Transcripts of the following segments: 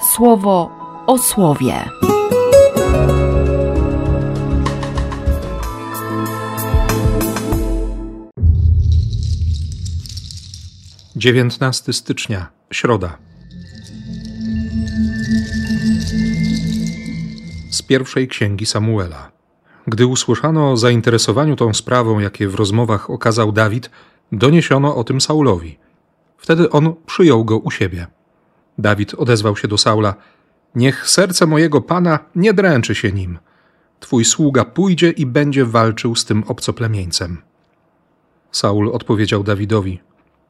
słowo o słowie. Dziewiętnasty stycznia, środa. Z pierwszej księgi Samuela. Gdy usłyszano o zainteresowaniu tą sprawą, jakie w rozmowach okazał Dawid, doniesiono o tym Saulowi. Wtedy on przyjął go u siebie. Dawid odezwał się do Saula: Niech serce mojego pana nie dręczy się nim. Twój sługa pójdzie i będzie walczył z tym obcoplemieńcem. Saul odpowiedział Dawidowi: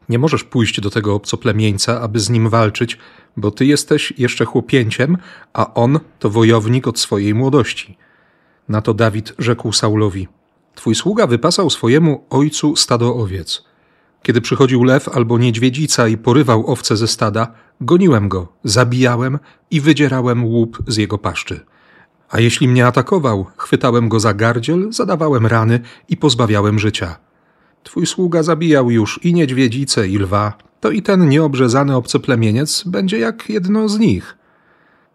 Nie możesz pójść do tego obcoplemieńca, aby z nim walczyć, bo ty jesteś jeszcze chłopięciem, a on to wojownik od swojej młodości. Na to Dawid rzekł Saulowi: Twój sługa wypasał swojemu ojcu stado owiec. Kiedy przychodził lew albo niedźwiedzica i porywał owce ze stada, goniłem go, zabijałem i wydzierałem łup z jego paszczy. A jeśli mnie atakował, chwytałem go za gardziel, zadawałem rany i pozbawiałem życia. Twój sługa zabijał już i niedźwiedzicę, i lwa, to i ten nieobrzezany obcoplemieniec będzie jak jedno z nich.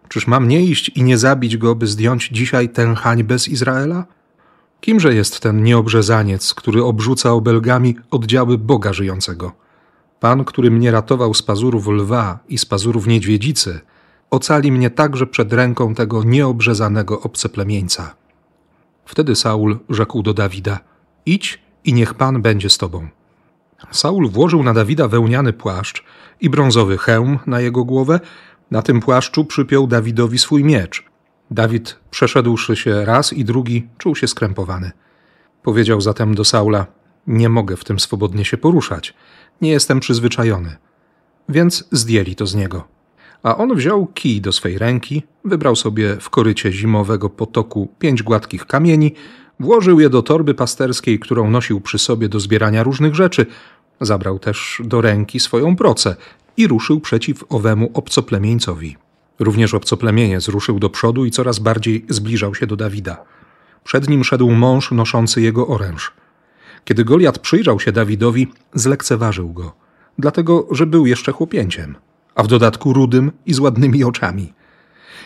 Czyż mam nie iść i nie zabić go, by zdjąć dzisiaj tę hańbę z Izraela? Kimże jest ten nieobrzezaniec, który obrzuca obelgami oddziały Boga żyjącego? Pan, który mnie ratował z pazurów lwa i z pazurów niedźwiedzicy, ocali mnie także przed ręką tego nieobrzezanego obceplemieńca. Wtedy Saul rzekł do Dawida: Idź i niech Pan będzie z tobą. Saul włożył na Dawida wełniany płaszcz i brązowy hełm na jego głowę. Na tym płaszczu przypiął Dawidowi swój miecz. Dawid, przeszedłszy się raz i drugi, czuł się skrępowany. Powiedział zatem do Saula: Nie mogę w tym swobodnie się poruszać. Nie jestem przyzwyczajony. Więc zdjęli to z niego. A on wziął kij do swej ręki, wybrał sobie w korycie zimowego potoku pięć gładkich kamieni, włożył je do torby pasterskiej, którą nosił przy sobie do zbierania różnych rzeczy, zabrał też do ręki swoją procę i ruszył przeciw owemu obcoplemieńcowi. Również obcoplemieniec ruszył do przodu i coraz bardziej zbliżał się do Dawida. Przed nim szedł mąż noszący jego oręż. Kiedy Goliat przyjrzał się Dawidowi, zlekceważył go, dlatego że był jeszcze chłopięciem, a w dodatku rudym i z ładnymi oczami.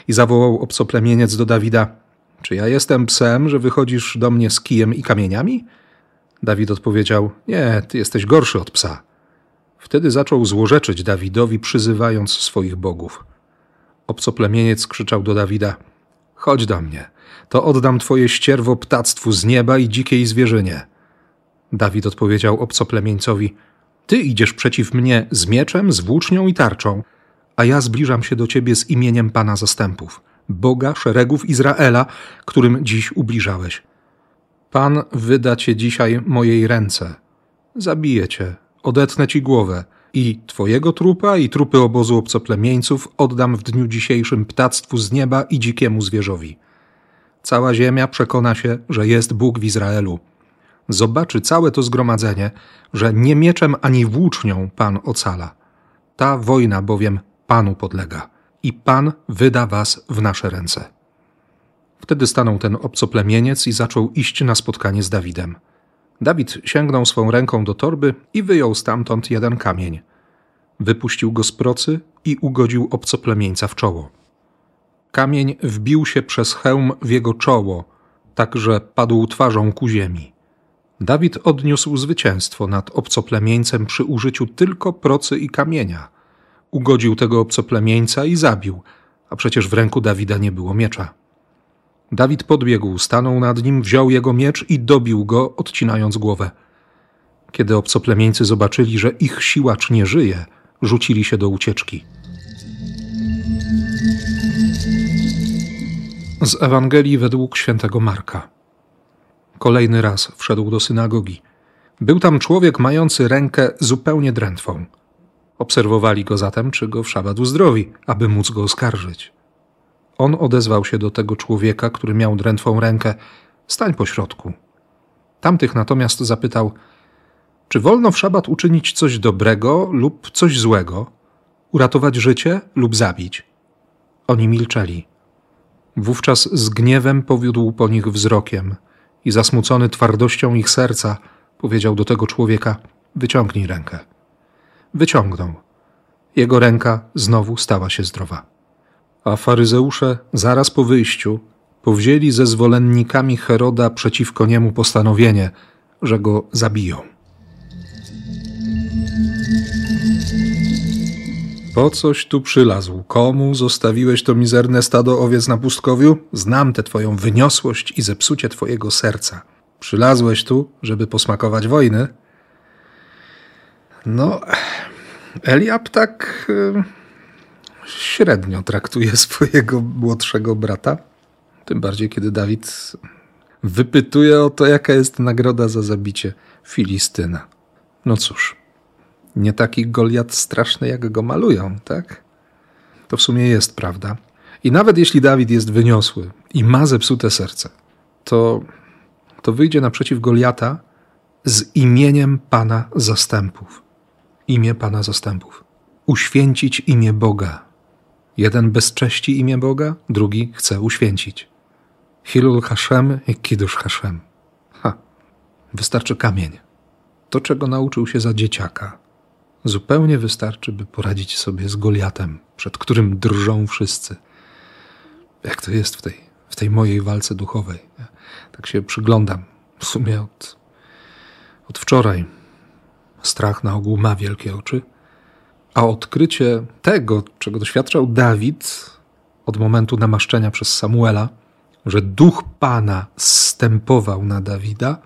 I zawołał obcoplemieniec do Dawida: Czy ja jestem psem, że wychodzisz do mnie z kijem i kamieniami? Dawid odpowiedział: Nie, ty jesteś gorszy od psa. Wtedy zaczął złorzeczyć Dawidowi, przyzywając swoich bogów. Obcoplemieniec krzyczał do Dawida: Chodź do mnie, to oddam twoje ścierwo ptactwu z nieba i dzikiej zwierzynie. Dawid odpowiedział obcoplemieńcowi: Ty idziesz przeciw mnie z mieczem, z włócznią i tarczą, a ja zbliżam się do ciebie z imieniem Pana zastępów, Boga szeregów Izraela, którym dziś ubliżałeś. Pan wyda cię dzisiaj mojej ręce. Zabiję cię, odetnę ci głowę i twojego trupa i trupy obozu obcoplemieńców oddam w dniu dzisiejszym ptactwu z nieba i dzikiemu zwierzowi. Cała ziemia przekona się, że jest Bóg w Izraelu. Zobaczy całe to zgromadzenie, że nie mieczem ani włócznią Pan ocala. Ta wojna bowiem Panu podlega i Pan wyda was w nasze ręce. Wtedy stanął ten obcoplemieniec i zaczął iść na spotkanie z Dawidem. Dawid sięgnął swą ręką do torby i wyjął stamtąd jeden kamień. Wypuścił go z procy i ugodził obcoplemieńca w czoło. Kamień wbił się przez hełm w jego czoło, tak że padł twarzą ku ziemi. Dawid odniósł zwycięstwo nad obcoplemieńcem przy użyciu tylko procy i kamienia. Ugodził tego obcoplemieńca i zabił, a przecież w ręku Dawida nie było miecza. Dawid podbiegł, stanął nad nim, wziął jego miecz i dobił go, odcinając głowę. Kiedy obcoplemieńcy zobaczyli, że ich siłacz nie żyje, rzucili się do ucieczki. Z Ewangelii według świętego Marka. Kolejny raz wszedł do synagogi. Był tam człowiek mający rękę zupełnie drętwą. Obserwowali go zatem, czy go w szabat uzdrowi, aby móc go oskarżyć. On odezwał się do tego człowieka, który miał drętwą rękę: Stań po środku. Tamtych natomiast zapytał: Czy wolno w szabat uczynić coś dobrego lub coś złego? Uratować życie lub zabić? Oni milczeli. Wówczas z gniewem powiódł po nich wzrokiem i zasmucony twardością ich serca powiedział do tego człowieka: Wyciągnij rękę. Wyciągnął. Jego ręka znowu stała się zdrowa. A faryzeusze zaraz po wyjściu powzięli ze zwolennikami Heroda przeciwko niemu postanowienie, że go zabiją. Po coś tu przylazł? Komu zostawiłeś to mizerne stado owiec na pustkowiu? Znam tę twoją wyniosłość i zepsucie twojego serca. Przylazłeś tu, żeby posmakować wojny? No, Eliab tak y, średnio traktuje swojego młodszego brata. Tym bardziej, kiedy Dawid wypytuje o to, jaka jest nagroda za zabicie Filistyna. No cóż, nie taki Goliat straszny, jak go malują, tak? To w sumie jest prawda. I nawet jeśli Dawid jest wyniosły i ma zepsute serce, to, to wyjdzie naprzeciw Goliata z imieniem Pana zastępów. Imię Pana zastępów. Uświęcić imię Boga. Jeden bezcześci imię Boga, drugi chce uświęcić. Hilul Hashem i Kiddush Hashem. Ha, wystarczy kamień. To, czego nauczył się za dzieciaka. Zupełnie wystarczy, by poradzić sobie z Goliatem, przed którym drżą wszyscy. Jak to jest w tej, w tej mojej walce duchowej. Ja tak się przyglądam. W sumie od, od wczoraj. Strach na ogół ma wielkie oczy. A odkrycie tego, czego doświadczał Dawid od momentu namaszczenia przez Samuela, że duch Pana zstępował na Dawida,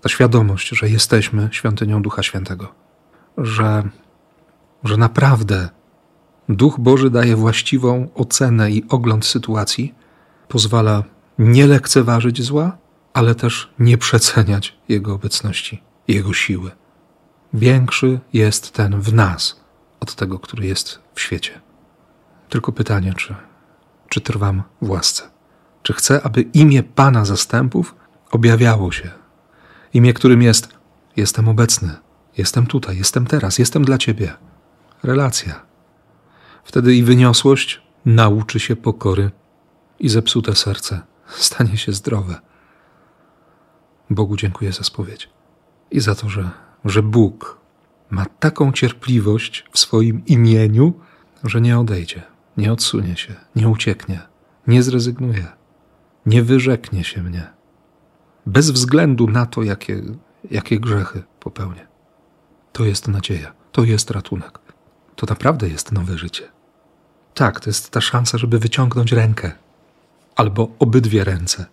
ta świadomość, że jesteśmy świątynią Ducha Świętego że, że naprawdę Duch Boży daje właściwą ocenę i ogląd sytuacji, pozwala nie lekceważyć zła, ale też nie przeceniać Jego obecności, Jego siły. Większy jest ten w nas od tego, który jest w świecie. Tylko pytanie, czy, czy trwam w łasce? Czy chcę, aby imię Pana zastępów objawiało się? Imię, którym jest jestem obecny, Jestem tutaj, jestem teraz, jestem dla Ciebie. Relacja. Wtedy i wyniosłość nauczy się pokory, i zepsute serce stanie się zdrowe. Bogu dziękuję za spowiedź i za to, że, że Bóg ma taką cierpliwość w swoim imieniu, że nie odejdzie, nie odsunie się, nie ucieknie, nie zrezygnuje, nie wyrzeknie się mnie, bez względu na to, jakie, jakie grzechy popełnię. To jest nadzieja, to jest ratunek. To naprawdę jest nowe życie. Tak, to jest ta szansa, żeby wyciągnąć rękę albo obydwie ręce.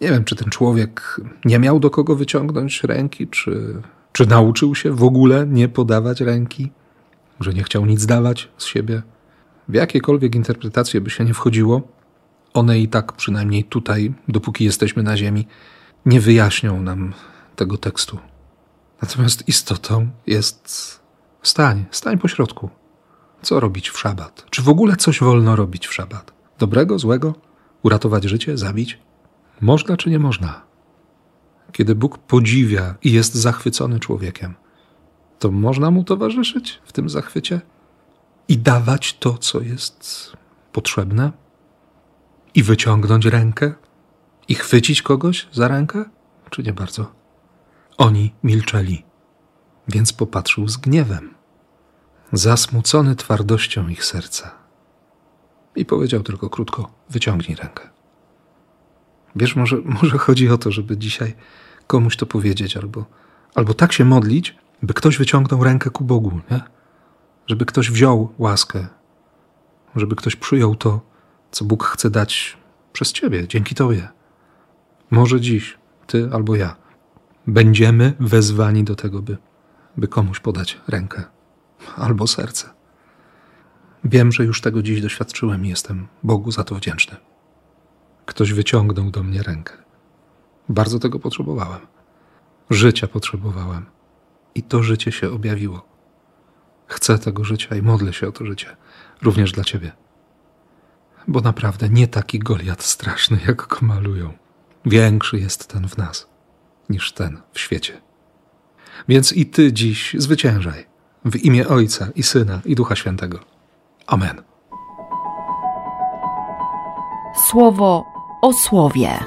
Nie wiem, czy ten człowiek nie miał do kogo wyciągnąć ręki, czy, czy nauczył się w ogóle nie podawać ręki, że nie chciał nic dawać z siebie. W jakiekolwiek interpretacje by się nie wchodziło, one i tak, przynajmniej tutaj, dopóki jesteśmy na Ziemi, nie wyjaśnią nam tego tekstu. Natomiast istotą jest stań, stań po środku. Co robić w szabat? Czy w ogóle coś wolno robić w szabat? Dobrego, złego? Uratować życie, zabić? Można czy nie można? Kiedy Bóg podziwia i jest zachwycony człowiekiem, to można mu towarzyszyć w tym zachwycie i dawać to, co jest potrzebne, i wyciągnąć rękę i chwycić kogoś za rękę, czy nie bardzo? Oni milczeli, więc popatrzył z gniewem, zasmucony twardością ich serca. I powiedział tylko krótko: Wyciągnij rękę. Wiesz, może, może chodzi o to, żeby dzisiaj komuś to powiedzieć, albo, albo tak się modlić, by ktoś wyciągnął rękę ku Bogu, nie? żeby ktoś wziął łaskę, żeby ktoś przyjął to, co Bóg chce dać przez Ciebie, dzięki Tobie. Może dziś, Ty albo ja będziemy wezwani do tego, by, by komuś podać rękę albo serce. Wiem, że już tego dziś doświadczyłem i jestem Bogu za to wdzięczny. Ktoś wyciągnął do mnie rękę. Bardzo tego potrzebowałem. Życia potrzebowałem. I to życie się objawiło. Chcę tego życia i modlę się o to życie, również dla Ciebie. Bo naprawdę nie taki Goliat straszny, jak go malują. Większy jest ten w nas niż ten w świecie. Więc i Ty dziś zwyciężaj w imię Ojca i Syna i Ducha Świętego. Amen. Słowo o słowie.